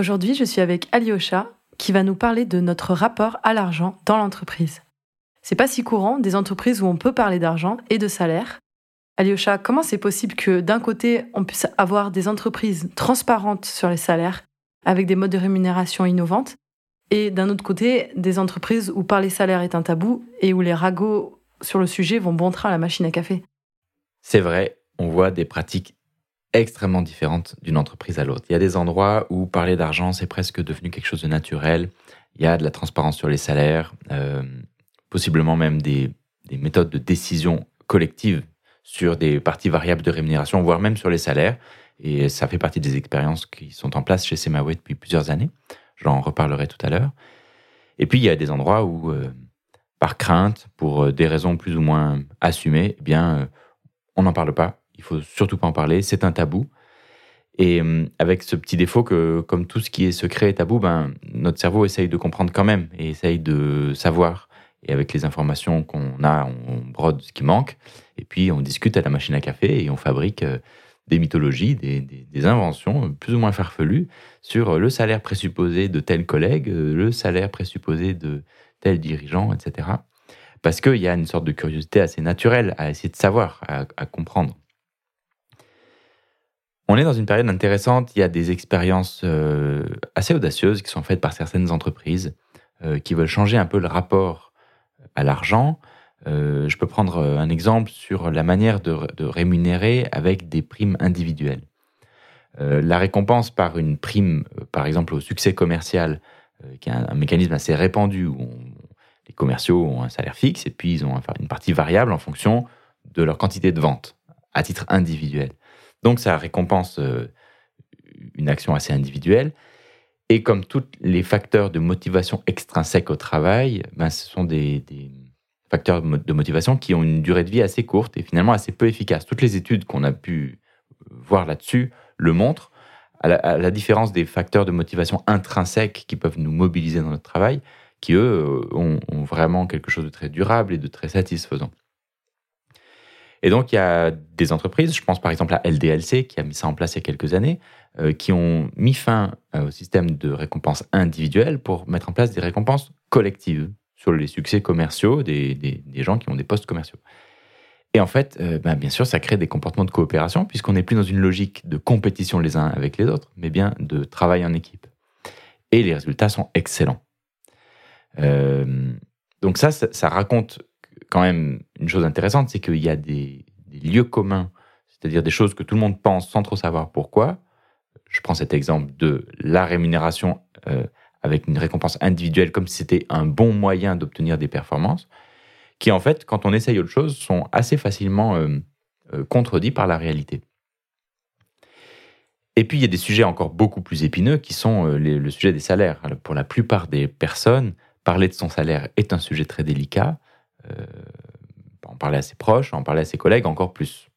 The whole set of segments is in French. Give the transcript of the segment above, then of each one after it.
Aujourd'hui, je suis avec Alyosha qui va nous parler de notre rapport à l'argent dans l'entreprise. C'est pas si courant des entreprises où on peut parler d'argent et de salaire. Alyosha, comment c'est possible que d'un côté, on puisse avoir des entreprises transparentes sur les salaires avec des modes de rémunération innovantes et d'un autre côté, des entreprises où parler salaire est un tabou et où les ragots sur le sujet vont bon train à la machine à café? C'est vrai, on voit des pratiques extrêmement différentes d'une entreprise à l'autre. Il y a des endroits où parler d'argent, c'est presque devenu quelque chose de naturel. Il y a de la transparence sur les salaires, euh, possiblement même des, méthodes de décision collective sur des parties variables de rémunération, voire même sur les salaires. Et ça fait partie des expériences qui sont en place chez Semaway depuis plusieurs années. J'en reparlerai tout à l'heure. Et puis, il y a des endroits où, euh, par crainte, pour euh, des raisons plus ou moins assumées, eh bien, on n'en parle pas il faut surtout pas en parler, c'est un tabou. Et euh, avec ce petit défaut que, comme tout ce qui est secret et tabou, ben, notre cerveau essaye de comprendre quand même et essaye de savoir. Et avec les informations qu'on a, on brode ce qui manque. Et puis, on discute à la machine à café et on fabrique euh, des mythologies, des, inventions plus ou moins farfelues sur le salaire présupposé de tel collègue, le salaire présupposé de tel dirigeant, etc. Parce qu'il y a une sorte de curiosité assez naturelle à essayer de savoir, à comprendre. On est dans une période intéressante. Il y a des expériences euh, assez audacieuses qui sont faites par certaines entreprises euh, qui veulent changer un peu le rapport à l'argent. Euh, je peux prendre un exemple sur la manière de, rémunérer avec des primes individuelles. la récompense par une prime, par exemple au succès commercial, qui est un, mécanisme assez répandu où les commerciaux ont un salaire fixe et puis ils ont une partie variable en fonction de leur quantité de vente à titre individuel. Donc ça récompense euh, une action assez individuelle. Et comme tous les facteurs de motivation extrinsèques au travail, ben, ce sont des, facteurs de motivation qui ont une durée de vie assez courte et finalement assez peu efficaces. Toutes les études qu'on a pu voir là-dessus le montrent, à la, différence des facteurs de motivation intrinsèques qui peuvent nous mobiliser dans notre travail, qui eux ont vraiment quelque chose de très durable et de très satisfaisant. Et donc, il y a des entreprises, je pense par exemple à LDLC, qui a mis ça en place il y a quelques années, euh, qui ont mis fin euh, au système de récompenses individuelles pour mettre en place des récompenses collectives sur les succès commerciaux des, des, gens qui ont des postes commerciaux. Et en fait, euh, ben, bien sûr, ça crée des comportements de coopération, puisqu'on n'est plus dans une logique de compétition les uns avec les autres, mais bien de travail en équipe. Et les résultats sont excellents. donc ça, ça raconte quand même une chose intéressante, c'est qu'il y a des, lieux communs, c'est-à-dire des choses que tout le monde pense sans trop savoir pourquoi. Je prends cet exemple de la rémunération euh, avec une récompense individuelle, comme si c'était un bon moyen d'obtenir des performances, qui en fait, quand on essaye autre chose, sont assez facilement euh, euh, contredits par la réalité. Et puis, il y a des sujets encore beaucoup plus épineux qui sont le sujet des salaires. pour la plupart des personnes, parler de son salaire est un sujet très délicat en parler à ses proches, en parler à ses collègues encore plus.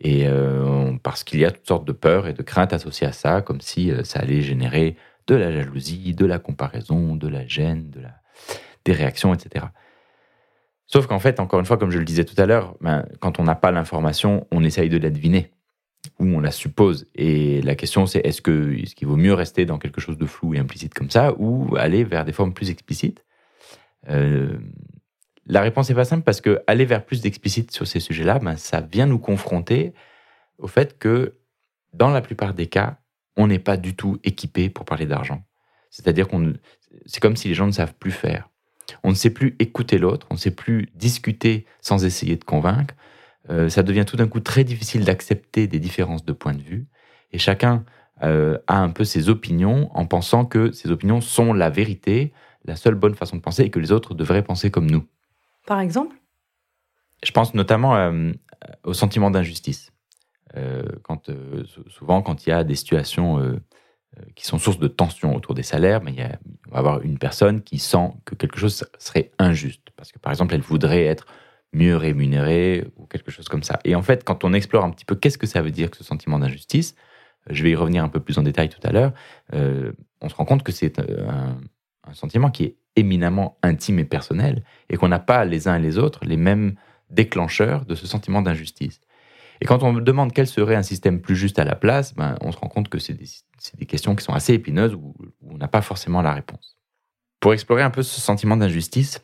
Et euh, parce qu'il y a toutes sortes de peurs et de craintes associées à ça, comme si euh, ça allait générer de la jalousie, de la comparaison, de la gêne, de la... des réactions, etc. Sauf qu'en fait, encore une fois, comme je le disais tout à l'heure, ben, quand on n'a pas l'information, on essaye de la deviner ou on la suppose. Et la question, c'est est-ce qu'il est vaut mieux rester dans quelque chose de flou et implicite comme ça ou aller vers des formes plus explicites? La réponse est pas simple parce que aller vers plus d'explicite sur ces sujets-là, ben, ça vient nous confronter au fait que dans la plupart des cas, on n'est pas du tout équipé pour parler d'argent. C'est-à-dire qu'on, c'est comme si les gens ne savent plus faire. On ne sait plus écouter l'autre, on ne sait plus discuter sans essayer de convaincre. Euh, ça devient tout d'un coup très difficile d'accepter des différences de point de vue. Et chacun euh, a un peu ses opinions en pensant que ces opinions sont la vérité, la seule bonne façon de penser et que les autres devraient penser comme nous par exemple Je pense notamment euh, au sentiment d'injustice. Euh, euh, souvent, quand il y a des situations qui sont source de tension autour des salaires, mais il, y a, va avoir une personne qui sent que quelque chose serait injuste. Parce que, par exemple, elle voudrait être mieux rémunérée ou quelque chose comme ça. Et en fait, quand on explore un petit peu qu'est-ce que ça veut dire que ce sentiment d'injustice, je vais y revenir un peu plus en détail tout à l'heure, on se rend compte que c'est un, un sentiment qui est éminemment intime et personnel, et qu'on n'a pas les uns et les autres les mêmes déclencheurs de ce sentiment d'injustice. Et quand on me demande quel serait un système plus juste à la place, ben, on se rend compte que c'est des, questions qui sont assez épineuses où, on n'a pas forcément la réponse. Pour explorer un peu ce sentiment d'injustice,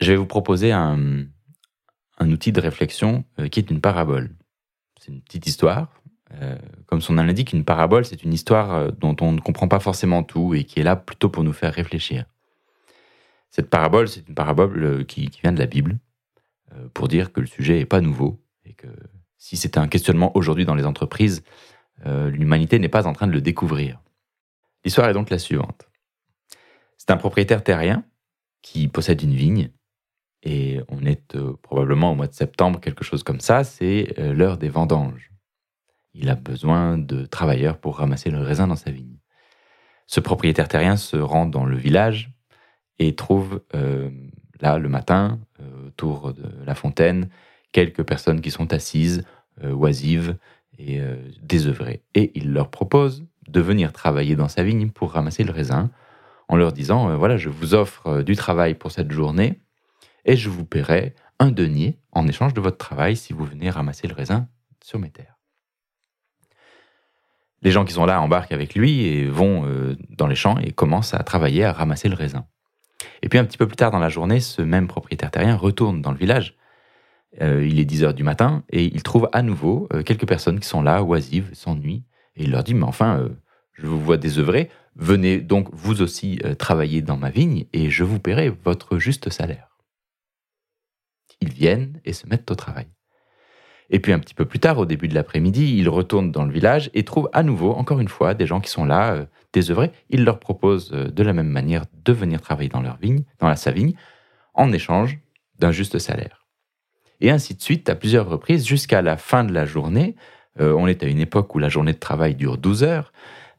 je vais vous proposer un, outil de réflexion euh, qui est une parabole. C'est une petite histoire. Euh, comme son nom l'indique, une parabole, c'est une histoire euh, dont on ne comprend pas forcément tout et qui est là plutôt pour nous faire réfléchir. Cette parabole, c'est une parabole qui, qui, vient de la Bible, pour dire que le sujet n'est pas nouveau et que si c'était un questionnement aujourd'hui dans les entreprises, l'humanité n'est pas en train de le découvrir. L'histoire est donc la suivante. C'est un propriétaire terrien qui possède une vigne et on est euh, probablement au mois de septembre, quelque chose comme ça, c'est euh, l'heure des vendanges. Il a besoin de travailleurs pour ramasser le raisin dans sa vigne. Ce propriétaire terrien se rend dans le village et trouve euh, là le matin, autour de la fontaine, quelques personnes qui sont assises, oisives et désœuvrées. Et il leur propose de venir travailler dans sa vigne pour ramasser le raisin, en leur disant, voilà, je vous offre du travail pour cette journée, et je vous paierai un denier en échange de votre travail si vous venez ramasser le raisin sur mes terres. Les gens qui sont là embarquent avec lui et vont euh, dans les champs et commencent à travailler à ramasser le raisin. Et puis un petit peu plus tard dans la journée, ce même propriétaire terrien retourne dans le village. Euh, il est 10 heures du matin et il trouve à nouveau euh, quelques personnes qui sont là, oisives, s'ennuient. Et il leur dit, mais enfin, je vous vois désœuvrer, venez donc vous aussi travailler dans ma vigne et je vous paierai votre juste salaire ils viennent et se mettent au travail. Et puis un petit peu plus tard, au début de l'après-midi, ils retournent dans le village et trouvent à nouveau, encore une fois, des gens qui sont là, euh, désœuvrés. Ils leur proposent euh, de la même manière de venir travailler dans leur vigne, dans la sa vigne, en échange d'un juste salaire. Et ainsi de suite, à plusieurs reprises, jusqu'à la fin de la journée. Euh, on est à une époque où la journée de travail dure 12 heures.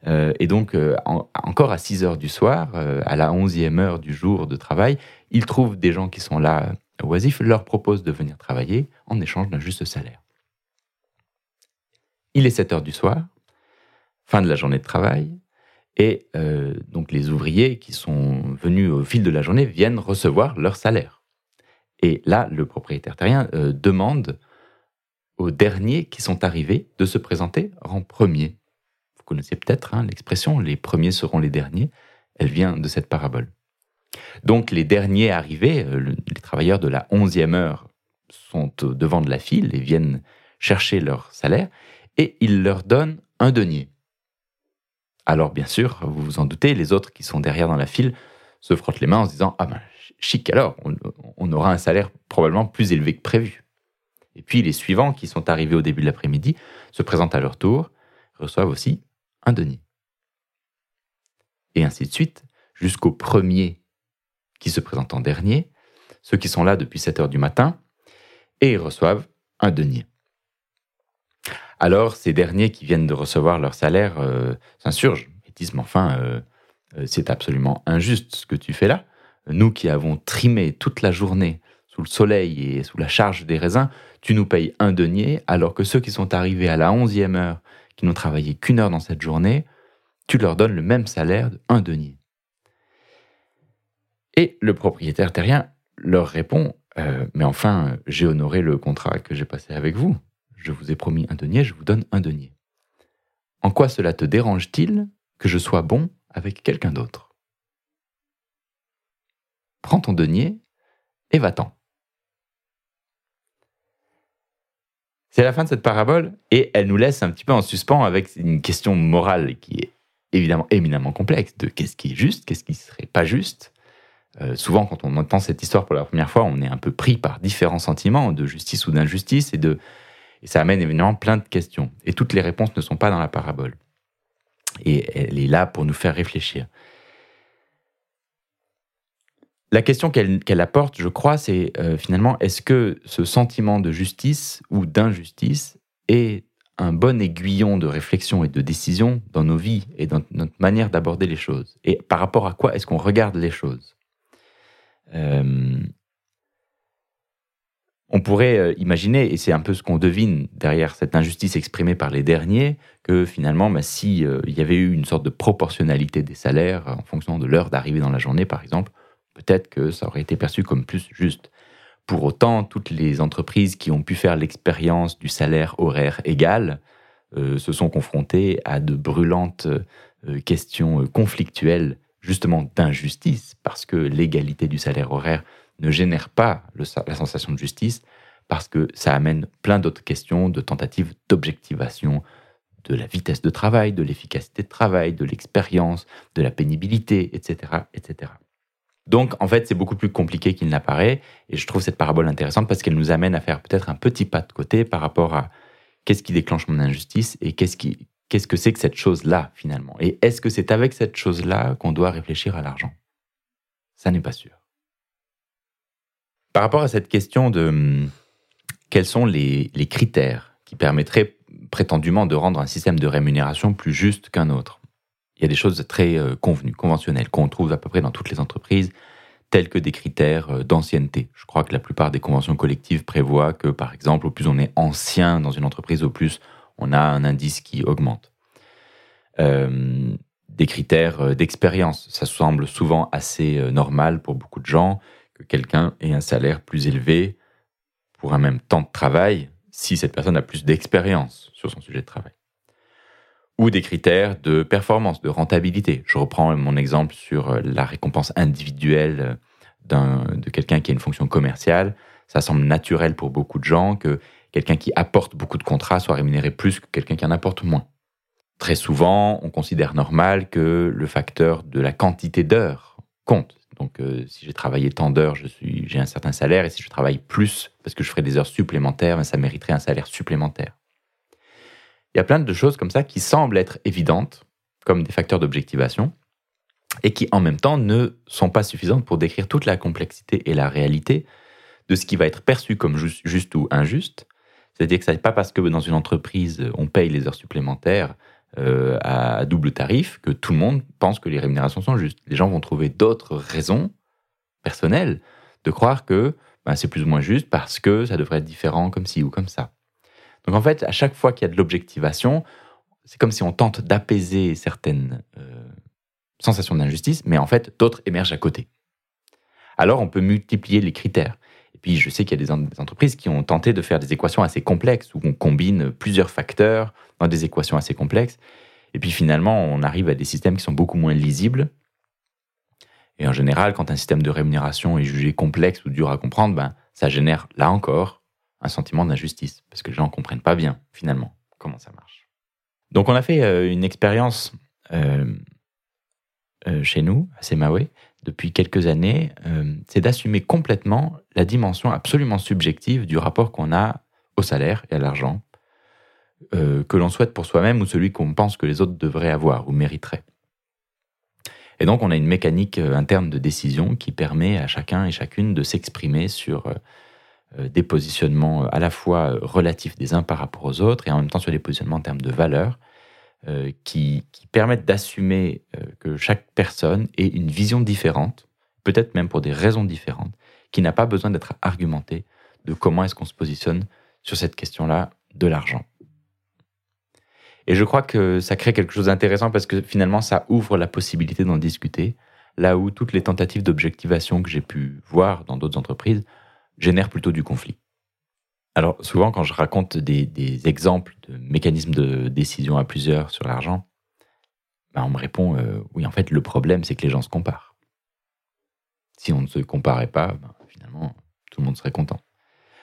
et donc, encore à 6 heures du soir, à la 11e heure du jour de travail, ils trouvent des gens qui sont là Oisif leur propose de venir travailler en échange d'un juste salaire. Il est 7 heures du soir, fin de la journée de travail, et euh, donc les ouvriers qui sont venus au fil de la journée viennent recevoir leur salaire. Et là, le propriétaire terrien euh, demande aux derniers qui sont arrivés de se présenter en premier. Vous connaissez peut-être hein, l'expression les premiers seront les derniers. Elle vient de cette parabole. Donc les derniers arrivés, euh, les travailleurs de la 11e heure, sont devant de la file et viennent chercher leur salaire, et ils leur donnent un denier. Alors bien sûr, vous vous en doutez, les autres qui sont derrière dans la file se frottent les mains en se disant Ah ben chic alors, on, aura un salaire probablement plus élevé que prévu. Et puis les suivants qui sont arrivés au début de l'après-midi se présentent à leur tour, reçoivent aussi un denier. Et ainsi de suite, jusqu'au premier qui se présentent en dernier, ceux qui sont là depuis 7 heures du matin, et ils reçoivent un denier. Alors, ces derniers qui viennent de recevoir leur salaire euh, s'insurgent et disent, mais enfin, euh, euh, c'est absolument injuste ce que tu fais là. Nous qui avons trimé toute la journée sous le soleil et sous la charge des raisins, tu nous payes un denier, alors que ceux qui sont arrivés à la onzième heure, qui n'ont travaillé qu'une heure dans cette journée, tu leur donnes le même salaire de un denier. Et le propriétaire terrien leur répond euh, Mais enfin, j'ai honoré le contrat que j'ai passé avec vous. Je vous ai promis un denier, je vous donne un denier. En quoi cela te dérange-t-il que je sois bon avec quelqu'un d'autre? Prends ton denier et va-t'en. C'est la fin de cette parabole et elle nous laisse un petit peu en suspens avec une question morale qui est évidemment éminemment complexe de qu'est-ce qui est juste, qu'est-ce qui serait pas juste. Euh, souvent, quand on entend cette histoire pour la première fois, on est un peu pris par différents sentiments de justice ou d'injustice, et, ça amène évidemment plein de questions. Et toutes les réponses ne sont pas dans la parabole. Et elle est là pour nous faire réfléchir. La question qu'elle apporte, je crois, c'est euh, finalement, est-ce que ce sentiment de justice ou d'injustice est un bon aiguillon de réflexion et de décision dans nos vies et dans notre manière d'aborder les choses? Et par rapport à quoi est-ce qu'on regarde les choses? Euh, on pourrait euh, imaginer, et c'est un peu ce qu'on devine derrière cette injustice exprimée par les derniers, que finalement, bah, si euh, y avait eu une sorte de proportionnalité des salaires en fonction de l'heure d'arrivée dans la journée, par exemple, peut-être que ça aurait été perçu comme plus juste. Pour autant, toutes les entreprises qui ont pu faire l'expérience du salaire horaire égal se sont confrontées à de brûlantes questions conflictuelles, justement d'injustice, parce que l'égalité du salaire horaire ne génère pas la sensation de justice, parce que ça amène plein d'autres questions de tentatives d'objectivation de la vitesse de travail, de l'efficacité de travail, de l'expérience, de la pénibilité, etc., etc. Donc, en fait, c'est beaucoup plus compliqué qu'il n'apparaît, et je trouve cette parabole intéressante parce qu'elle nous amène à faire peut-être un petit pas de côté par rapport à qu'est-ce qui déclenche mon injustice et qu'est-ce qui, qu'est-ce que c'est que cette chose-là finalement? Et est-ce que c'est avec cette chose-là qu'on doit réfléchir à l'argent? Ça n'est pas sûr. Par rapport à cette question de hum, quels sont les, critères qui permettraient prétendument de rendre un système de rémunération plus juste qu'un autre, il y a des choses très euh, convenues, conventionnelles, qu'on trouve à peu près dans toutes les entreprises, telles que des critères euh, d'ancienneté. Je crois que la plupart des conventions collectives prévoient que, par exemple, au plus on est ancien dans une entreprise, au plus on a un indice qui augmente. Euh, des critères d'expérience. Ça semble souvent assez normal pour beaucoup de gens que quelqu'un ait un salaire plus élevé pour un même temps de travail si cette personne a plus d'expérience sur son sujet de travail ou des critères de performance, de rentabilité. Je reprends mon exemple sur euh, la récompense individuelle euh, de quelqu'un qui a une fonction commerciale. Ça semble naturel pour beaucoup de gens que quelqu'un qui apporte beaucoup de contrats soit rémunéré plus que quelqu'un qui en apporte moins. Très souvent, on considère normal que le facteur de la quantité d'heures compte. Donc, euh, si j'ai travaillé tant d'heures, j'ai un certain salaire, et si je travaille plus parce que je ferai des heures supplémentaires, ben, ça mériterait un salaire supplémentaire. Il y a plein de choses comme ça qui semblent être évidentes, comme des facteurs d'objectivation, et qui en même temps ne sont pas suffisantes pour décrire toute la complexité et la réalité de ce qui va être perçu comme juste, ou injuste. C'est-à-dire que ce n'est pas parce que dans une entreprise, on paye les heures supplémentaires euh, à double tarif que tout le monde pense que les rémunérations sont justes. Les gens vont trouver d'autres raisons personnelles de croire que ben, c'est plus ou moins juste parce que ça devrait être différent comme ci ou comme ça. Donc en fait, à chaque fois qu'il y a de l'objectivation, c'est comme si on tente d'apaiser certaines euh, sensations d'injustice, mais en fait, d'autres émergent à côté. Alors on peut multiplier les critères. Et puis je sais qu'il y a des, entreprises qui ont tenté de faire des équations assez complexes, où on combine plusieurs facteurs dans des équations assez complexes. Et puis finalement, on arrive à des systèmes qui sont beaucoup moins lisibles. Et en général, quand un système de rémunération est jugé complexe ou dur à comprendre, ben, ça génère, là encore, un sentiment d'injustice, parce que les gens ne comprennent pas bien, finalement, comment ça marche. Donc on a fait euh, une expérience euh, euh, chez nous, à Semawe, depuis quelques années, c'est d'assumer complètement la dimension absolument subjective du rapport qu'on a au salaire et à l'argent, que l'on souhaite pour soi-même ou celui qu'on pense que les autres devraient avoir ou mériteraient. Et donc on a une mécanique interne de décision qui permet à chacun et chacune de s'exprimer sur euh, des positionnements euh, à la fois relatifs des uns par rapport aux autres et en même temps sur des positionnements en termes de valeur euh, qui, permettent d'assumer que chaque personne ait une vision différente, peut-être même pour des raisons différentes, qui n'a pas besoin d'être argumentée de comment est-ce qu'on se positionne sur cette question-là de l'argent. Et je crois que ça crée quelque chose d'intéressant parce que finalement, ça ouvre la possibilité d'en discuter, là où toutes les tentatives d'objectivation que j'ai pu voir dans d'autres entreprises génère plutôt du conflit. Alors souvent quand je raconte des, exemples de mécanismes de décision à plusieurs sur l'argent, ben, on me répond euh, oui en fait le problème c'est que les gens se comparent. Si on ne se comparait pas, ben, finalement tout le monde serait content.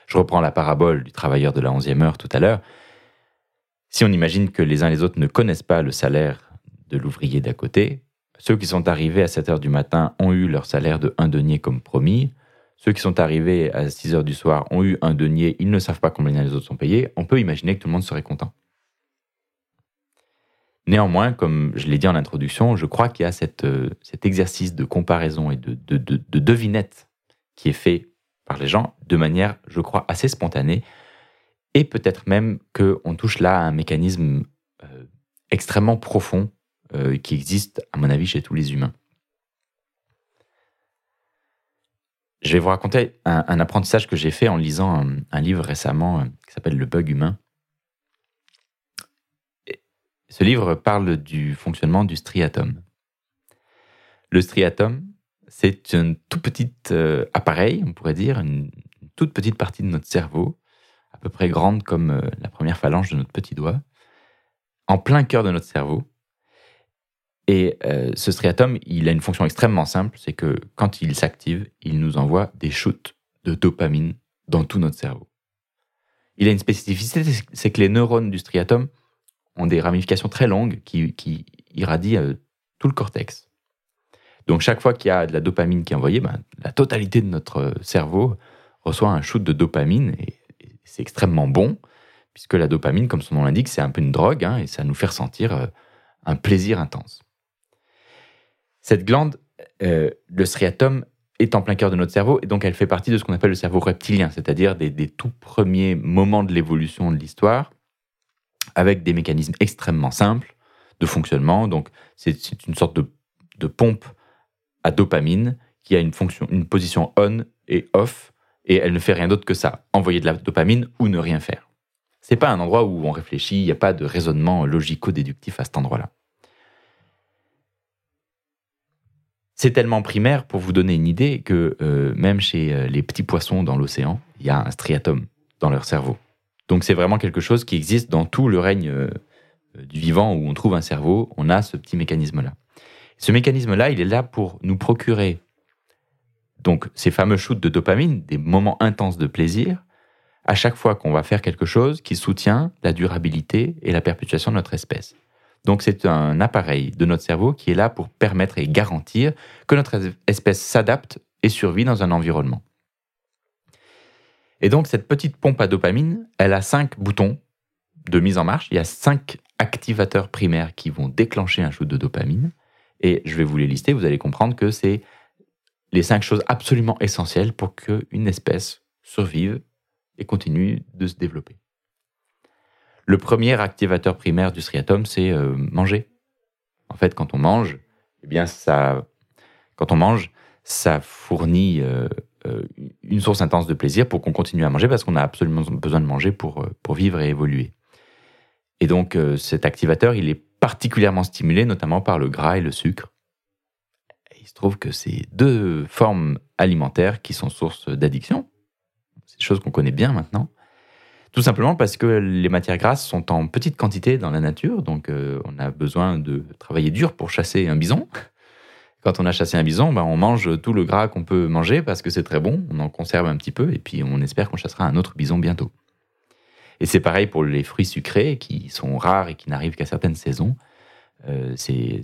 Je reprends la parabole du travailleur de la onzième heure tout à l'heure. Si on imagine que les uns et les autres ne connaissent pas le salaire de l'ouvrier d'à côté, ceux qui sont arrivés à 7 heures du matin ont eu leur salaire de un denier comme promis, ceux qui sont arrivés à 6 heures du soir ont eu un denier, ils ne savent pas combien les autres sont payés. On peut imaginer que tout le monde serait content. Néanmoins, comme je l'ai dit en introduction, je crois qu'il y a euh, cet exercice de comparaison et de, de, devinette qui est fait par les gens de manière, je crois, assez spontanée. Et peut-être même qu'on touche là à un mécanisme euh, extrêmement profond euh, qui existe, à mon avis, chez tous les humains. Je vais vous raconter un, apprentissage que j'ai fait en lisant un, livre récemment euh, qui s'appelle Le bug humain. ce livre parle du fonctionnement du striatum. Le striatum, c'est un tout petit euh, appareil, on pourrait dire, une, toute petite partie de notre cerveau, à peu près grande comme euh, la première phalange de notre petit doigt, en plein cœur de notre cerveau. Et euh, ce striatum, il a une fonction extrêmement simple, c'est que quand il s'active, il nous envoie des shoots de dopamine dans tout notre cerveau. Il a une spécificité, c'est que les neurones du striatum ont des ramifications très longues qui, irradient euh, tout le cortex. Donc chaque fois qu'il y a de la dopamine qui est envoyée, ben, la totalité de notre cerveau reçoit un shoot de dopamine et, c'est extrêmement bon, puisque la dopamine, comme son nom l'indique, c'est un peu une drogue hein, et ça nous fait ressentir euh, un plaisir intense. Cette glande, euh, le striatum, est en plein cœur de notre cerveau et donc elle fait partie de ce qu'on appelle le cerveau reptilien, c'est-à-dire des, tout premiers moments de l'évolution de l'histoire, avec des mécanismes extrêmement simples de fonctionnement. Donc c'est une sorte de, de pompe à dopamine qui a une fonction, une position on et off, et elle ne fait rien d'autre que ça, envoyer de la dopamine ou ne rien faire. C'est pas un endroit où on réfléchit, il n'y a pas de raisonnement logico-déductif à cet endroit-là. C'est tellement primaire pour vous donner une idée que euh, même chez euh, les petits poissons dans l'océan, il y a un striatum dans leur cerveau. Donc c'est vraiment quelque chose qui existe dans tout le règne euh, du vivant où on trouve un cerveau, on a ce petit mécanisme-là. Ce mécanisme-là, il est là pour nous procurer donc ces fameux shoots de dopamine, des moments intenses de plaisir, à chaque fois qu'on va faire quelque chose qui soutient la durabilité et la perpétuation de notre espèce. Donc c'est un appareil de notre cerveau qui est là pour permettre et garantir que notre espèce s'adapte et survit dans un environnement. Et donc cette petite pompe à dopamine, elle a cinq boutons de mise en marche. Il y a cinq activateurs primaires qui vont déclencher un shoot de dopamine. Et je vais vous les lister, vous allez comprendre que c'est les cinq choses absolument essentielles pour qu'une espèce survive et continue de se développer. Le premier activateur primaire du striatum, c'est euh, manger. En fait, quand on mange, eh bien, ça, quand on mange, ça fournit euh, euh, une source intense de plaisir pour qu'on continue à manger parce qu'on a absolument besoin de manger pour, pour vivre et évoluer. Et donc, cet activateur, il est particulièrement stimulé, notamment par le gras et le sucre. il se trouve que c'est deux formes alimentaires qui sont source d'addiction. C'est des choses qu'on connaît bien maintenant. Tout simplement parce que les matières grasses sont en petite quantité dans la nature, donc euh, on a besoin de travailler dur pour chasser un bison. Quand on a chassé un bison, ben, on mange tout le gras qu'on peut manger parce que c'est très bon, on en conserve un petit peu et puis on espère qu'on chassera un autre bison bientôt. Et c'est pareil pour les fruits sucrés qui sont rares et qui n'arrivent qu'à certaines saisons. Euh, c'est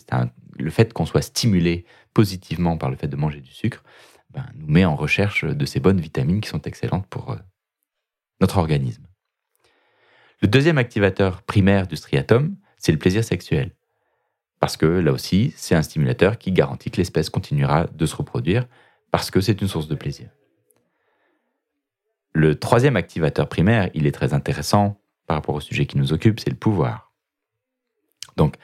le fait qu'on soit stimulé positivement par le fait de manger du sucre ben, nous met en recherche de ces bonnes vitamines qui sont excellentes pour euh, notre organisme. Le deuxième activateur primaire du striatum, c'est le plaisir sexuel. Parce que là aussi, c'est un stimulateur qui garantit que l'espèce continuera de se reproduire parce que c'est une source de plaisir. Le troisième activateur primaire, il est très intéressant par rapport au sujet qui nous occupe, c'est le pouvoir. Donc,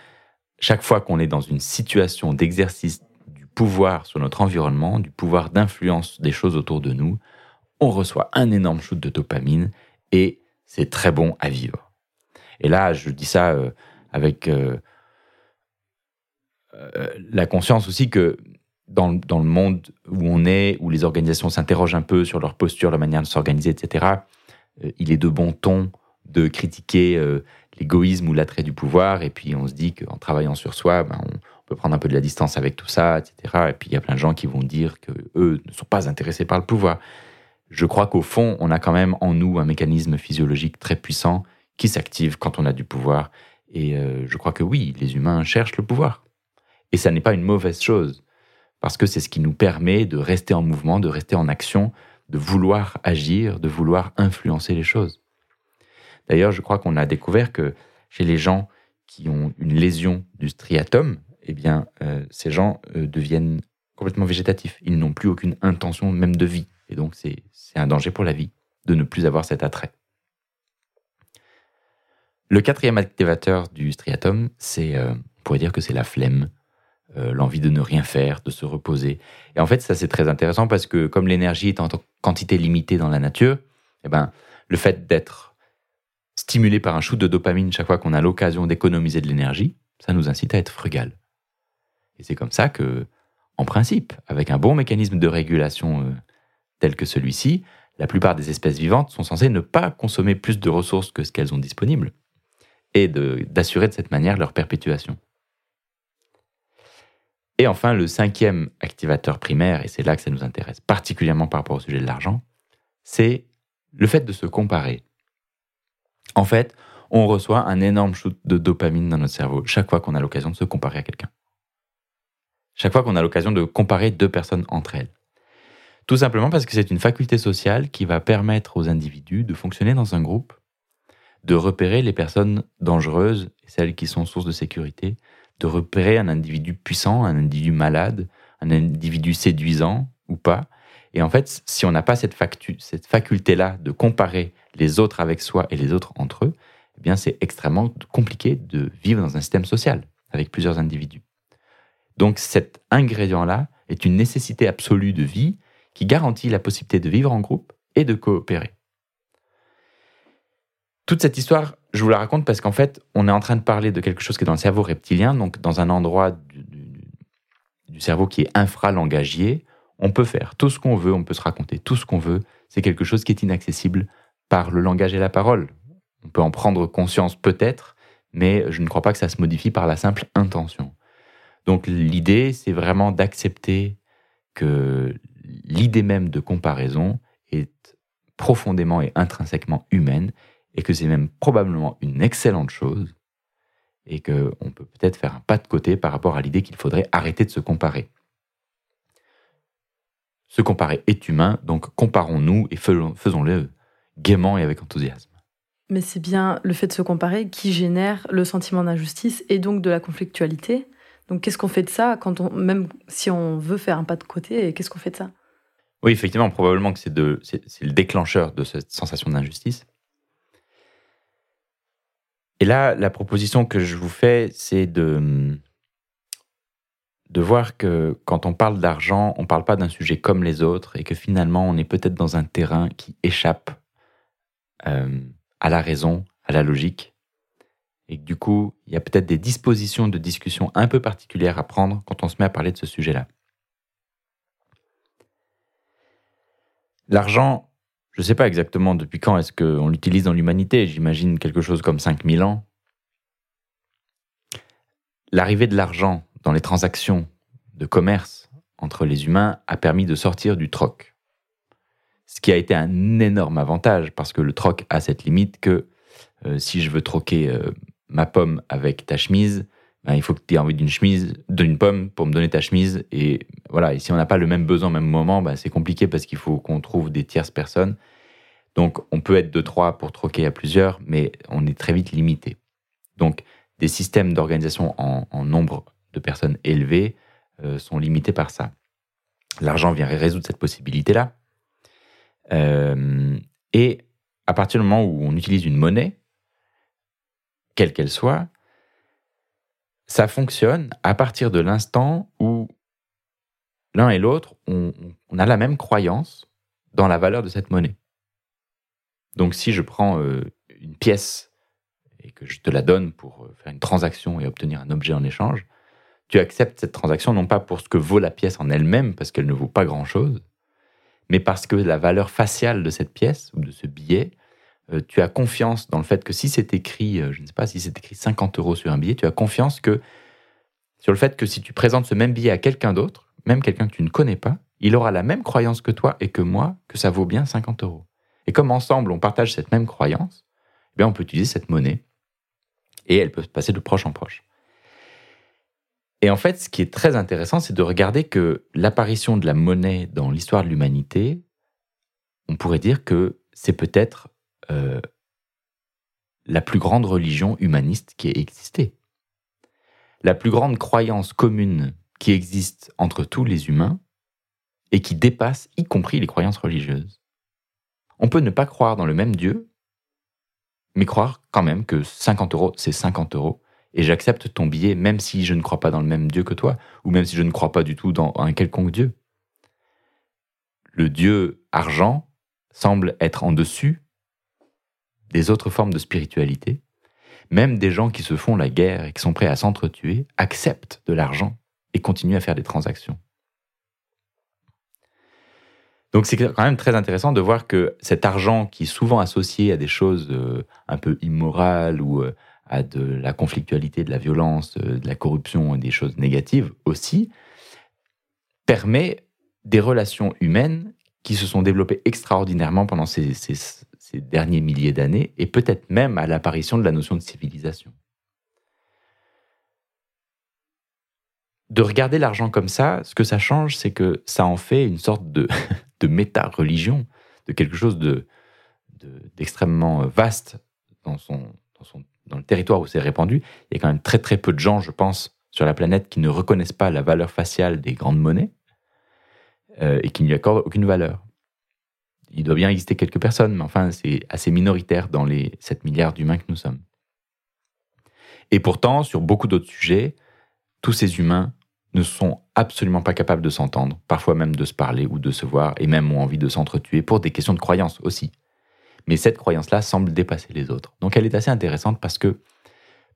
chaque fois qu'on est dans une situation d'exercice du pouvoir sur notre environnement, du pouvoir d'influence des choses autour de nous, on reçoit un énorme shoot de dopamine et c'est très bon à vivre. Et là, je dis ça euh, avec euh, euh, la conscience aussi que dans, dans, le monde où on est, où les organisations s'interrogent un peu sur leur posture, leur manière de s'organiser, etc., il est de bon ton de critiquer l'égoïsme ou l'attrait du pouvoir, et puis on se dit qu'en travaillant sur soi, ben, on, peut prendre un peu de la distance avec tout ça, etc. Et puis il y a plein de gens qui vont dire que eux ne sont pas intéressés par le pouvoir. Je crois qu'au fond, on a quand même en nous un mécanisme physiologique très puissant qui s'active quand on a du pouvoir. Et euh, je crois que oui, les humains cherchent le pouvoir. Et ça n'est pas une mauvaise chose, parce que c'est ce qui nous permet de rester en mouvement, de rester en action, de vouloir agir, de vouloir influencer les choses. D'ailleurs, je crois qu'on a découvert que chez les gens qui ont une lésion du striatum, eh bien, euh, ces gens euh, deviennent complètement végétatifs. Ils n'ont plus aucune intention même de vie. Et donc, c'est un danger pour la vie de ne plus avoir cet attrait. Le quatrième activateur du striatum, c'est, euh, on pourrait dire que c'est la flemme, euh, l'envie de ne rien faire, de se reposer. Et en fait, ça c'est très intéressant parce que comme l'énergie est en quantité limitée dans la nature, eh ben, le fait d'être stimulé par un shoot de dopamine chaque fois qu'on a l'occasion d'économiser de l'énergie, ça nous incite à être frugal. Et c'est comme ça que, en principe, avec un bon mécanisme de régulation euh, tel que celui-ci, la plupart des espèces vivantes sont censées ne pas consommer plus de ressources que ce qu'elles ont disponible et d'assurer de, cette manière leur perpétuation. Et enfin, le cinquième activateur primaire, et c'est là que ça nous intéresse particulièrement par rapport au sujet de l'argent, c'est le fait de se comparer. En fait, on reçoit un énorme shoot de dopamine dans notre cerveau chaque fois qu'on a l'occasion de se comparer à quelqu'un. Chaque fois qu'on a l'occasion de comparer deux personnes entre elles. Tout simplement parce que c'est une faculté sociale qui va permettre aux individus de fonctionner dans un groupe, de repérer les personnes dangereuses et celles qui sont source de sécurité, de repérer un individu puissant, un individu malade, un individu séduisant ou pas. Et en fait, si on n'a pas cette, faculté-là de comparer les autres avec soi et les autres entre eux, eh bien c'est extrêmement compliqué de vivre dans un système social avec plusieurs individus. Donc cet ingrédient-là est une nécessité absolue de vie qui garantit la possibilité de vivre en groupe et de coopérer. Toute cette histoire, je vous la raconte parce qu'en fait, on est en train de parler de quelque chose qui est dans le cerveau reptilien, donc dans un endroit du, cerveau qui est infralangagier. On peut faire tout ce qu'on veut, on peut se raconter tout ce qu'on veut. C'est quelque chose qui est inaccessible par le langage et la parole. On peut en prendre conscience peut-être, mais je ne crois pas que ça se modifie par la simple intention. Donc l'idée, c'est vraiment d'accepter que l'idée même de comparaison est profondément et intrinsèquement humaine et que c'est même probablement une excellente chose et qu'on peut peut-être faire un pas de côté par rapport à l'idée qu'il faudrait arrêter de se comparer. Se comparer est humain, donc comparons-nous et faisons-le gaiement et avec enthousiasme. Mais c'est bien le fait de se comparer qui génère le sentiment d'injustice et donc de la conflictualité. Donc qu'est-ce qu'on fait de ça quand on, même si on veut faire un pas de côté, qu'est-ce qu'on fait de ça? Oui, effectivement, probablement que c'est le déclencheur de cette sensation d'injustice. Et là, la proposition que je vous fais, c'est de, de voir que quand on parle d'argent, on ne parle pas d'un sujet comme les autres et que finalement, on est peut-être dans un terrain qui échappe euh, à la raison, à la logique. Et du coup, il y a peut-être des dispositions de discussion un peu particulières à prendre quand on se met à parler de ce sujet-là. L'argent, je ne sais pas exactement depuis quand est-ce qu'on l'utilise dans l'humanité, j'imagine quelque chose comme 5000 ans. L'arrivée de l'argent dans les transactions de commerce entre les humains a permis de sortir du troc. Ce qui a été un énorme avantage parce que le troc a cette limite que euh, si je veux troquer euh, ma pomme avec ta chemise, ben, il faut que tu aies envie d'une chemise, d'une pomme pour me donner ta chemise. Et voilà. Et si on n'a pas le même besoin au même moment, ben, c'est compliqué parce qu'il faut qu'on trouve des tierces personnes. Donc, on peut être de trois pour troquer à plusieurs, mais on est très vite limité. Donc, des systèmes d'organisation en, nombre de personnes élevés euh, sont limités par ça. L'argent vient résoudre cette possibilité-là. Euh, et à partir du moment où on utilise une monnaie, quelle qu'elle soit, ça fonctionne à partir de l'instant où l'un et l'autre, on, a la même croyance dans la valeur de cette monnaie. Donc si je prends euh, une pièce et que je te la donne pour euh, faire une transaction et obtenir un objet en échange, tu acceptes cette transaction non pas pour ce que vaut la pièce en elle-même, parce qu'elle ne vaut pas grand-chose, mais parce que la valeur faciale de cette pièce ou de ce billet, tu as confiance dans le fait que si c'est écrit, je ne sais pas, si c'est écrit 50 euros sur un billet, tu as confiance que sur le fait que si tu présentes ce même billet à quelqu'un d'autre, même quelqu'un que tu ne connais pas, il aura la même croyance que toi et que moi que ça vaut bien 50 euros. Et comme ensemble, on partage cette même croyance, eh bien, on peut utiliser cette monnaie et elle peut se passer de proche en proche. Et en fait, ce qui est très intéressant, c'est de regarder que l'apparition de la monnaie dans l'histoire de l'humanité, on pourrait dire que c'est peut-être euh, la plus grande religion humaniste qui ait existé. La plus grande croyance commune qui existe entre tous les humains et qui dépasse y compris les croyances religieuses. On peut ne pas croire dans le même Dieu, mais croire quand même que 50 euros, c'est 50 euros, et j'accepte ton billet même si je ne crois pas dans le même Dieu que toi, ou même si je ne crois pas du tout dans un quelconque Dieu. Le Dieu argent semble être en dessus des autres formes de spiritualité. Même des gens qui se font la guerre et qui sont prêts à s'entretuer acceptent de l'argent et continuent à faire des transactions. Donc c'est quand même très intéressant de voir que cet argent qui est souvent associé à des choses euh, un peu immorales ou euh, à de la conflictualité, de la violence, euh, de la corruption et des choses négatives aussi, permet des relations humaines qui se sont développées extraordinairement pendant ces, ces derniers milliers d'années et peut-être même à l'apparition de la notion de civilisation. de regarder l'argent comme ça, ce que ça change, c'est que ça en fait une sorte de, de méta-religion, de quelque chose de, d'extrêmement vaste dans, son, dans, son, dans le territoire où c'est répandu. Il y a quand même très très peu de gens, je pense, sur la planète qui ne reconnaissent pas la valeur faciale des grandes monnaies euh, et qui n'y accordent aucune valeur. Il doit bien exister quelques personnes, mais enfin, c'est assez minoritaire dans les 7 milliards d'humains que nous sommes. Et pourtant, sur beaucoup d'autres sujets, tous ces humains ne sont absolument pas capables de s'entendre, parfois même de se parler ou de se voir, et même ont envie de s'entretuer pour des questions de croyance aussi. Mais cette croyance-là semble dépasser les autres. Donc elle est assez intéressante parce que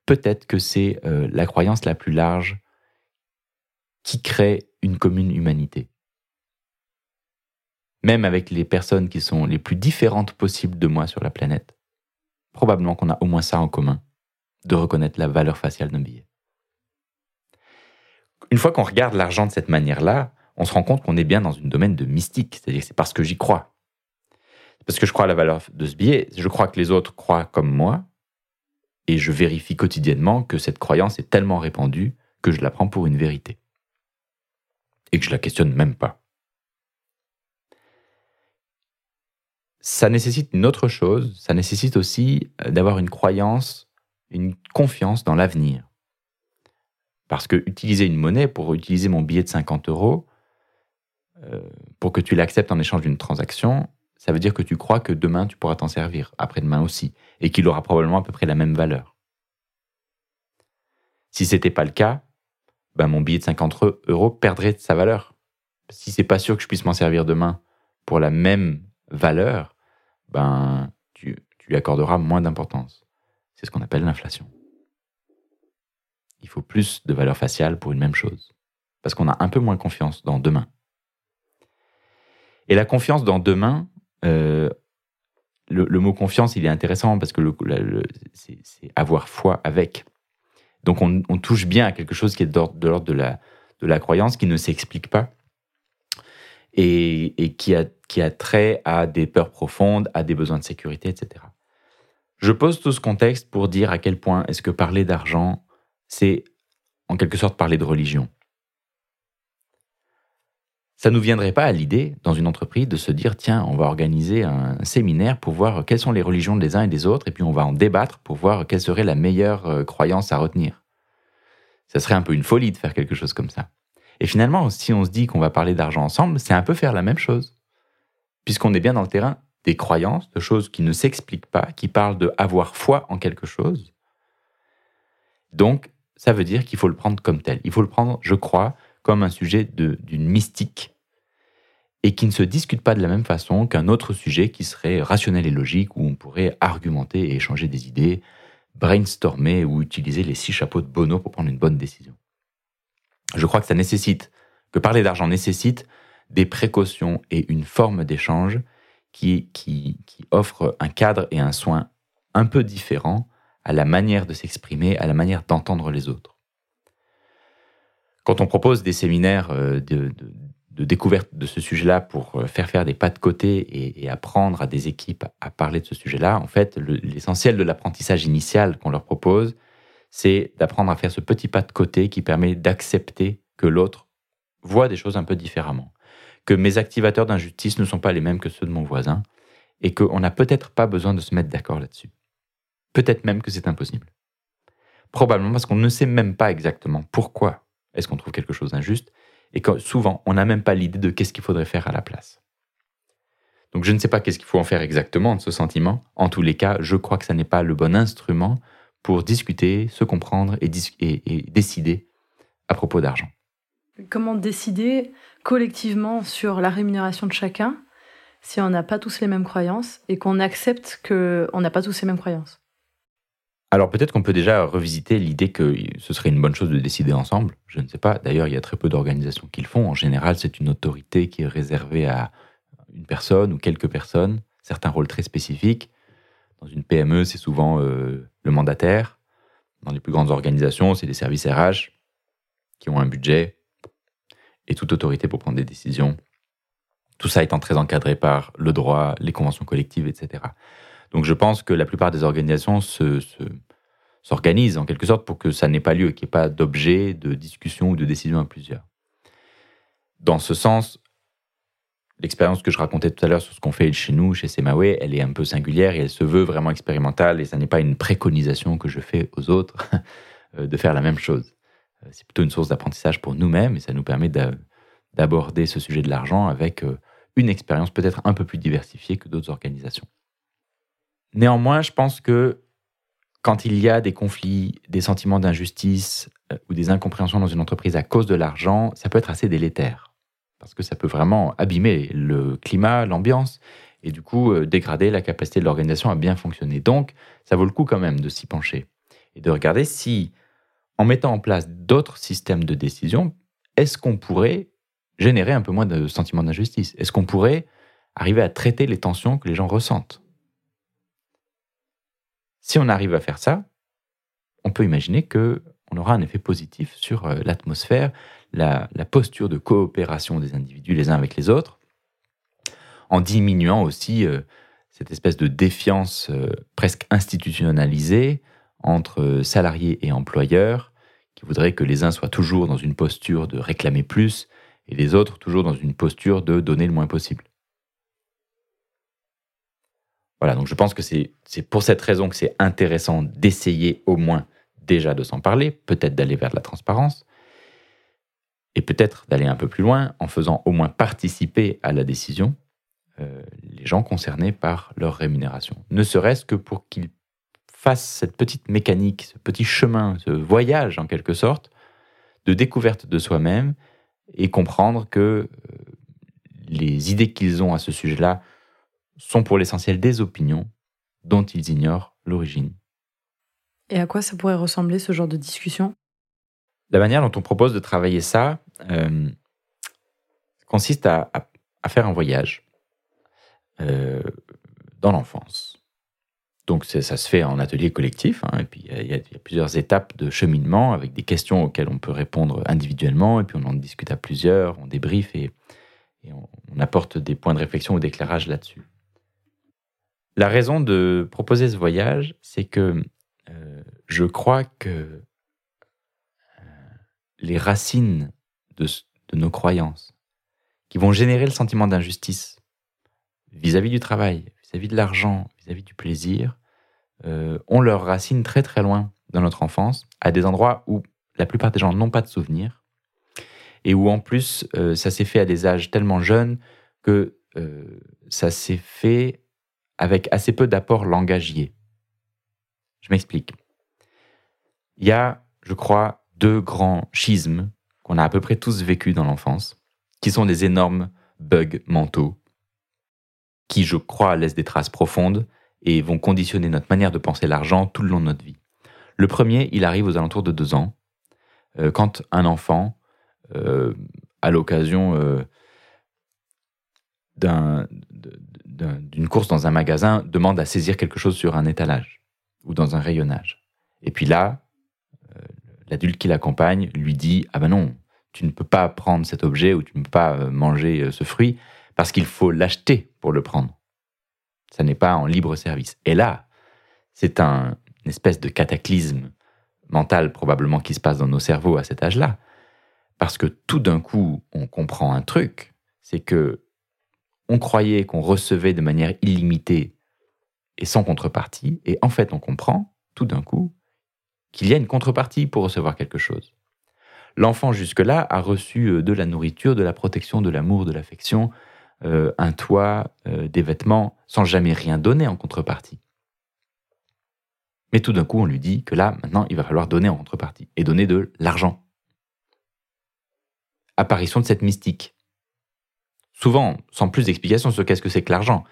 peut-être que c'est euh, la croyance la plus large qui crée une commune humanité. Même avec les personnes qui sont les plus différentes possibles de moi sur la planète, probablement qu'on a au moins ça en commun, de reconnaître la valeur faciale d'un billet une fois qu'on regarde l'argent de cette manière-là, on se rend compte qu'on est bien dans une domaine de mystique. C'est-à-dire que c'est parce que j'y crois. Parce que je crois à la valeur de ce billet. Je crois que les autres croient comme moi. Et je vérifie quotidiennement que cette croyance est tellement répandue que je la prends pour une vérité. Et que je la questionne même pas. Ça nécessite une autre chose. Ça nécessite aussi euh, d'avoir une croyance, une confiance dans l'avenir. Parce que utiliser une monnaie pour utiliser mon billet de 50 euros, euh, pour que tu l'acceptes en échange d'une transaction, ça veut dire que tu crois que demain tu pourras t'en servir, après-demain aussi, et qu'il aura probablement à peu près la même valeur. Si ce n'était pas le cas, ben mon billet de 50 euros perdrait sa valeur. Si c'est pas sûr que je puisse m'en servir demain pour la même valeur, ben tu lui accorderas moins d'importance. C'est ce qu'on appelle l'inflation il faut plus de valeur faciale pour une même chose. Parce qu'on a un peu moins confiance dans demain. Et la confiance dans demain, euh, le, mot confiance, il est intéressant parce que c'est avoir foi avec. Donc on, touche bien à quelque chose qui est de l'ordre de la, de la croyance, qui ne s'explique pas et, qui, a, qui a trait à des peurs profondes, à des besoins de sécurité, etc. Je pose tout ce contexte pour dire à quel point est-ce que parler d'argent c'est en quelque sorte parler de religion. Ça ne nous viendrait pas à l'idée, dans une entreprise, de se dire, tiens, on va organiser un séminaire pour voir quelles sont les religions des uns et des autres, et puis on va en débattre pour voir quelle serait la meilleure euh, croyance à retenir. Ça serait un peu une folie de faire quelque chose comme ça. Et finalement, si on se dit qu'on va parler d'argent ensemble, c'est un peu faire la même chose. Puisqu'on est bien dans le terrain des croyances, de choses qui ne s'expliquent pas, qui parlent de avoir foi en quelque chose. Donc, ça veut dire qu'il faut le prendre comme tel. Il faut le prendre, je crois, comme un sujet d'une mystique et qui ne se discute pas de la même façon qu'un autre sujet qui serait rationnel et logique, où on pourrait argumenter et échanger des idées, brainstormer ou utiliser les six chapeaux de Bono pour prendre une bonne décision. Je crois que ça nécessite, que parler d'argent nécessite des précautions et une forme d'échange qui, qui, offre un cadre et un soin un peu différents à la manière de s'exprimer, à la manière d'entendre les autres. Quand on propose des séminaires euh, de, découverte de ce sujet-là pour euh, faire faire des pas de côté et, apprendre à des équipes à parler de ce sujet-là, en fait, l'essentiel de l'apprentissage initial qu'on leur propose, c'est d'apprendre à faire ce petit pas de côté qui permet d'accepter que l'autre voit des choses un peu différemment, que mes activateurs d'injustice ne sont pas les mêmes que ceux de mon voisin, et qu'on n'a peut-être pas besoin de se mettre d'accord là-dessus. Peut-être même que c'est impossible. Probablement parce qu'on ne sait même pas exactement pourquoi est-ce qu'on trouve quelque chose d'injuste et que souvent on n'a même pas l'idée de qu'est-ce qu'il faudrait faire à la place. Donc je ne sais pas qu'est-ce qu'il faut en faire exactement de ce sentiment. En tous les cas, je crois que ça n'est pas le bon instrument pour discuter, se comprendre et, et décider à propos d'argent. Comment décider? Collectivement sur la rémunération de chacun si on n'a pas tous les mêmes croyances et qu'on accepte qu'on n'a pas tous les mêmes croyances alors peut-être qu'on peut déjà revisiter l'idée que ce serait une bonne chose de décider ensemble. Je ne sais pas. D'ailleurs, il y a très peu d'organisations qui le font. En général, c'est une autorité qui est réservée à une personne ou quelques personnes, certains rôles très spécifiques. Dans une PME, c'est souvent euh, le mandataire. Dans les plus grandes organisations, c'est les services RH qui ont un budget et toute autorité pour prendre des décisions. Tout ça étant très encadré par le droit, les conventions collectives, etc. Donc je pense que la plupart des organisations s'organisent en quelque sorte pour que ça n'ait pas lieu, qu'il n'y ait pas d'objet de discussion ou de décision à plusieurs. Dans ce sens, l'expérience que je racontais tout à l'heure sur ce qu'on fait chez nous, chez Semawe, elle est un peu singulière et elle se veut vraiment expérimentale et ça n'est pas une préconisation que je fais aux autres euh, de faire la même chose. Euh, c'est plutôt une source d'apprentissage pour nous-mêmes et ça nous permet d'aborder ce sujet de l'argent avec euh, une expérience peut-être un peu plus diversifiée que d'autres organisations. Néanmoins, je pense que quand il y a des conflits, des sentiments d'injustice ou des incompréhensions dans une entreprise à cause de l'argent, ça peut être assez délétère parce que ça peut vraiment abîmer le climat, l'ambiance, et du coup euh, dégrader la capacité de l'organisation à bien fonctionner. Donc, ça vaut le coup quand même de s'y pencher et de regarder si, en mettant en place d'autres systèmes de décision, est-ce qu'on pourrait générer un peu moins de sentiments d'injustice? Est-ce qu'on pourrait arriver à traiter les tensions que les gens ressentent? Si on arrive à faire ça, on peut imaginer que on aura un effet positif sur euh, l'atmosphère, la, posture de coopération des individus les uns avec les autres, en diminuant aussi euh, cette espèce de défiance euh, presque institutionnalisée entre salariés et employeurs, qui voudraient que les uns soient toujours dans une posture de réclamer plus et les autres toujours dans une posture de donner le moins possible. Voilà, donc je pense que c'est pour cette raison que c'est intéressant d'essayer au moins déjà de s'en parler, peut-être d'aller vers de la transparence, et peut-être d'aller un peu plus loin en faisant au moins participer à la décision euh, les gens concernés par leur rémunération. Ne serait-ce que pour qu'ils fassent cette petite mécanique, ce petit chemin, ce voyage en quelque sorte, de découverte de soi-même et comprendre que euh, les idées qu'ils ont à ce sujet-là sont pour l'essentiel des opinions dont ils ignorent l'origine. Et à quoi ça pourrait ressembler ce genre de discussion? La manière dont on propose de travailler ça euh, consiste à, faire un voyage euh, dans l'enfance. Donc ça se fait en atelier collectif, hein, et puis il y, a plusieurs étapes de cheminement avec des questions auxquelles on peut répondre individuellement, et puis on en discute à plusieurs, on débriefe et, on, apporte des points de réflexion ou d'éclairage là-dessus. La raison de proposer ce voyage, c'est que euh, je crois que euh, les racines de, nos croyances, qui vont générer le sentiment d'injustice vis-à-vis du travail, vis-à-vis de l'argent, vis-à-vis du plaisir, euh, ont leurs racines très très loin dans notre enfance, à des endroits où la plupart des gens n'ont pas de souvenirs, et où en plus ça s'est fait à des âges tellement jeunes que ça s'est fait avec assez peu d'apports langagiers. Je m'explique. Il y a, je crois, deux grands schismes qu'on a à peu près tous vécus dans l'enfance, qui sont des énormes bugs mentaux, qui, je crois, laissent des traces profondes et vont conditionner notre manière de penser l'argent tout le long de notre vie. Le premier, il arrive aux alentours de deux ans, euh, quand un enfant, euh, à l'occasion euh, d'une course dans un magasin, demande à saisir quelque chose sur un étalage ou dans un rayonnage. Et puis là, euh, l'adulte qui l'accompagne lui dit Ah ben non, tu ne peux pas prendre cet objet ou tu ne peux pas euh, manger euh, ce fruit parce qu'il faut l'acheter pour le prendre. Ça n'est pas en libre service. Et là, c'est un, une espèce de cataclysme mental probablement qui se passe dans nos cerveaux à cet âge-là. Parce que tout d'un coup, on comprend un truc, c'est que on croyait qu'on recevait de manière illimitée et sans contrepartie. Et en fait, on comprend tout d'un coup qu'il y a une contrepartie pour recevoir quelque chose. L'enfant jusque-là a reçu euh, de la nourriture, de la protection, de l'amour, de l'affection, euh, un toit, euh, des vêtements, sans jamais rien donner en contrepartie. Mais tout d'un coup, on lui dit que là, maintenant, il va falloir donner en contrepartie, et donner de l'argent. Apparition de cette mystique. Souvent, sans plus d'explication sur qu'est-ce que c'est que l'argent.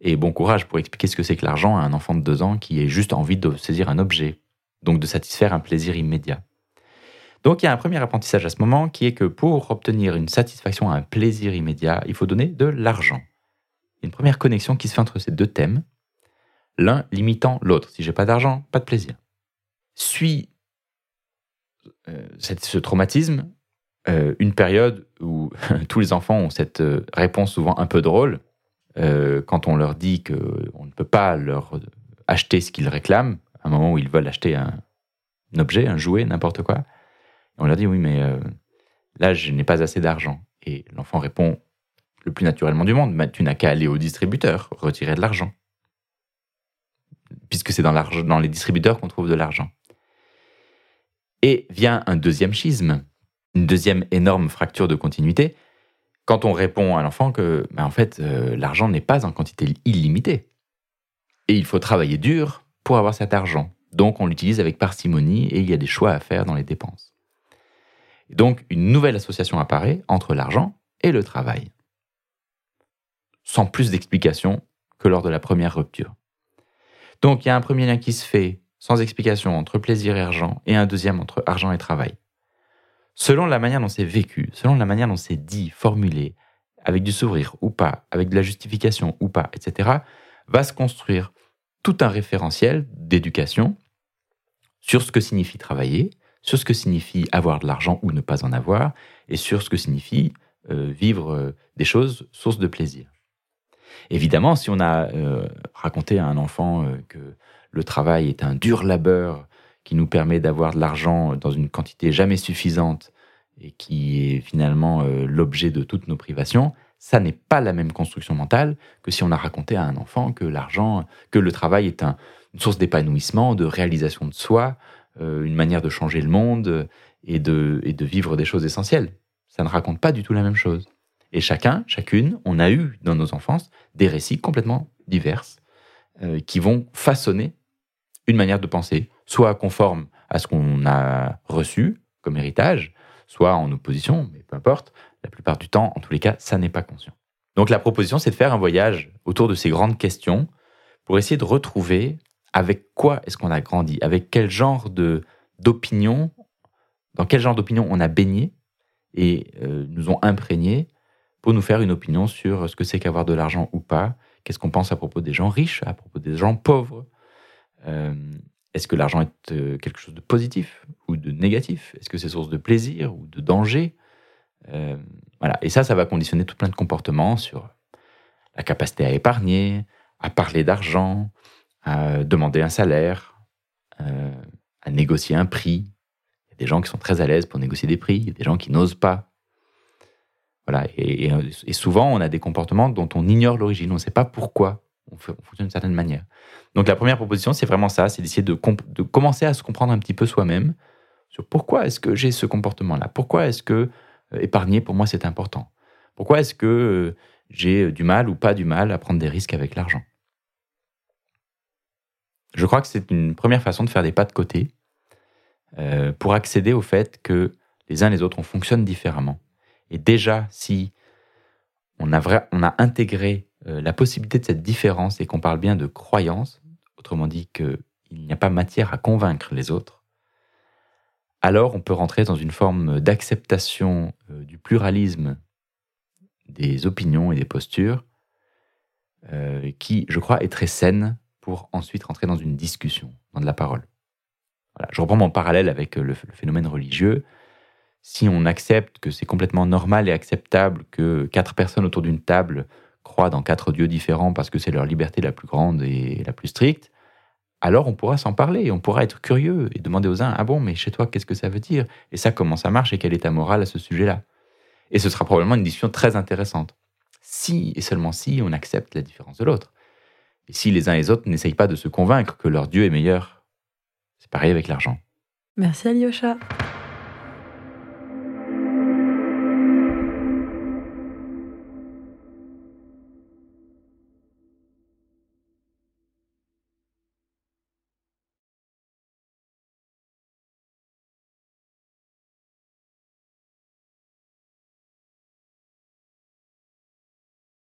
Et bon courage pour expliquer ce que c'est que l'argent à un enfant de deux ans qui ait juste envie de saisir un objet, donc de satisfaire un plaisir immédiat. Donc il y a un premier apprentissage à ce moment qui est que pour obtenir une satisfaction un plaisir immédiat, il faut donner de l'argent. Une première connexion qui se fait entre ces deux thèmes, l'un limitant l'autre. Si j'ai pas d'argent, pas de plaisir. Suit euh, ce traumatisme euh, une période où tous les enfants ont cette euh, réponse souvent un peu drôle quand on leur dit qu'on ne peut pas leur acheter ce qu'ils réclament, à un moment où ils veulent acheter un, objet, un jouet, n'importe quoi. On leur dit oui, mais là, je n'ai pas assez d'argent. Et l'enfant répond le plus naturellement du monde, tu n'as qu'à aller au distributeur, retirer de l'argent. Puisque c'est dans, les distributeurs qu'on trouve de l'argent. Et vient un deuxième schisme, une deuxième énorme fracture de continuité, quand on répond à l'enfant que, ben, en fait, euh, l'argent n'est pas en quantité illimitée. Et il faut travailler dur pour avoir cet argent. Donc on l'utilise avec parcimonie et il y a des choix à faire dans les dépenses. Donc une nouvelle association apparaît entre l'argent et le travail sans plus d'explication que lors de la première rupture. Donc il y a un premier lien qui se fait sans explication entre plaisir et argent, et un deuxième entre argent et travail. Selon la manière dont c'est vécu, selon la manière dont c'est dit, formulé, avec du sourire ou pas, avec de la justification ou pas, etc., va se construire tout un référentiel d'éducation sur ce que signifie travailler, sur ce que signifie avoir de l'argent ou ne pas en avoir, et sur ce que signifie euh, vivre euh, des choses sources de plaisir. Évidemment, si on a euh, raconté à un enfant que le travail est un dur labeur qui nous permet d'avoir de l'argent dans une quantité jamais suffisante et qui est finalement l'objet de toutes nos privations, ça n'est pas la même construction mentale que si on a raconté à un enfant que l'argent, que le travail est une source d'épanouissement, de réalisation de soi, une manière de changer le monde et de, et de vivre des choses essentielles. Ça ne raconte pas du tout la même chose. Et chacun, chacune, on a eu dans nos enfances des récits complètement divers euh, qui vont façonner une manière de penser, soit conforme à ce qu'on a reçu comme héritage, soit en opposition, mais peu importe. La plupart du temps, en tous les cas, ça n'est pas conscient. Donc la proposition, c'est de faire un voyage autour de ces grandes questions pour essayer de retrouver avec quoi est-ce qu'on a grandi, avec quel genre de d'opinion, dans quel genre d'opinion on a baigné et euh, nous ont imprégné pour nous faire une opinion sur ce que c'est qu'avoir de l'argent ou pas? Qu'est-ce qu'on pense à propos des gens riches, à propos des gens pauvres? Euh, Est-ce que l'argent est euh, quelque chose de positif ou de négatif? Est-ce que c'est source de plaisir ou de danger? Voilà. Et ça, ça va conditionner tout plein de comportements sur la capacité à épargner, à parler d'argent, à demander un salaire, à négocier un prix. Il y a des gens qui sont très à l'aise pour négocier des prix, il y a des gens qui n'osent pas. Voilà. Et, souvent, on a des comportements dont on ignore l'origine. On ne sait pas pourquoi on, fonctionne d'une certaine manière. Donc la première proposition, c'est vraiment ça, c'est d'essayer de, commencer à se comprendre un petit peu soi-même sur pourquoi est-ce que j'ai ce comportement-là, pourquoi est-ce que euh, épargner pour moi c'est important, pourquoi est-ce que euh, j'ai du mal ou pas du mal à prendre des risques avec l'argent? Je crois que c'est une première façon de faire des pas de côté euh, pour accéder au fait que les uns les autres on fonctionne différemment. Et déjà, si on a, intégré euh, la possibilité de cette différence et qu'on parle bien de croyance, autrement dit qu'il n'y a pas matière à convaincre les autres, alors on peut rentrer dans une forme d'acceptation euh, du pluralisme des opinions et des postures qui, je crois, est très saine pour ensuite rentrer dans une discussion, dans de la parole. Je reprends mon parallèle avec le phénomène religieux si on accepte que c'est complètement normal et acceptable que quatre personnes autour d'une table croient dans quatre dieux différents parce que c'est leur liberté la plus grande et la plus stricte, alors on pourra s'en parler, on pourra être curieux et demander aux uns Ah bon, mais chez toi, qu'est-ce que ça veut dire? Et ça, comment ça marche et quelle est ta morale à ce sujet-là? Et ce sera probablement une discussion très intéressante. Si et seulement si on accepte la différence de l'autre. Si les uns et les autres n'essayent pas de se convaincre que leur Dieu est meilleur. C'est pareil avec l'argent. Merci Alyosha.